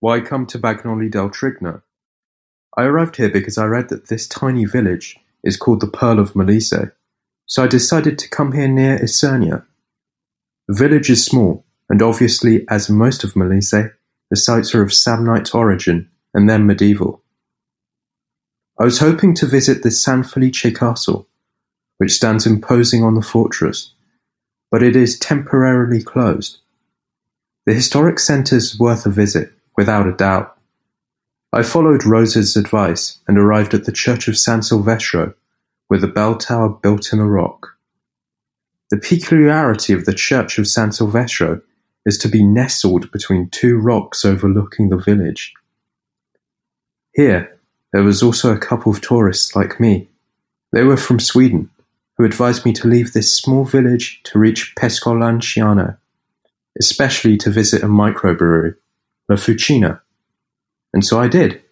Why come to Bagnoli del Trigno? I arrived here because I read that this tiny village is called the Pearl of Molise, so I decided to come here near Isernia. The village is small, and obviously, as most of Molise, the sites are of Samnite origin and then medieval. I was hoping to visit the San Felice castle, which stands imposing on the fortress, but it is temporarily closed. The historic centre is worth a visit, without a doubt. I followed Rosa's advice and arrived at the church of San Silvestro, with a bell tower built in the rock. The peculiarity of the church of San Silvestro is to be nestled between two rocks overlooking the village. Here, there was also a couple of tourists like me. They were from Sweden, who advised me to leave this small village to reach Pescolanciano, especially to visit a microbrewery, La Fucina. And so I did.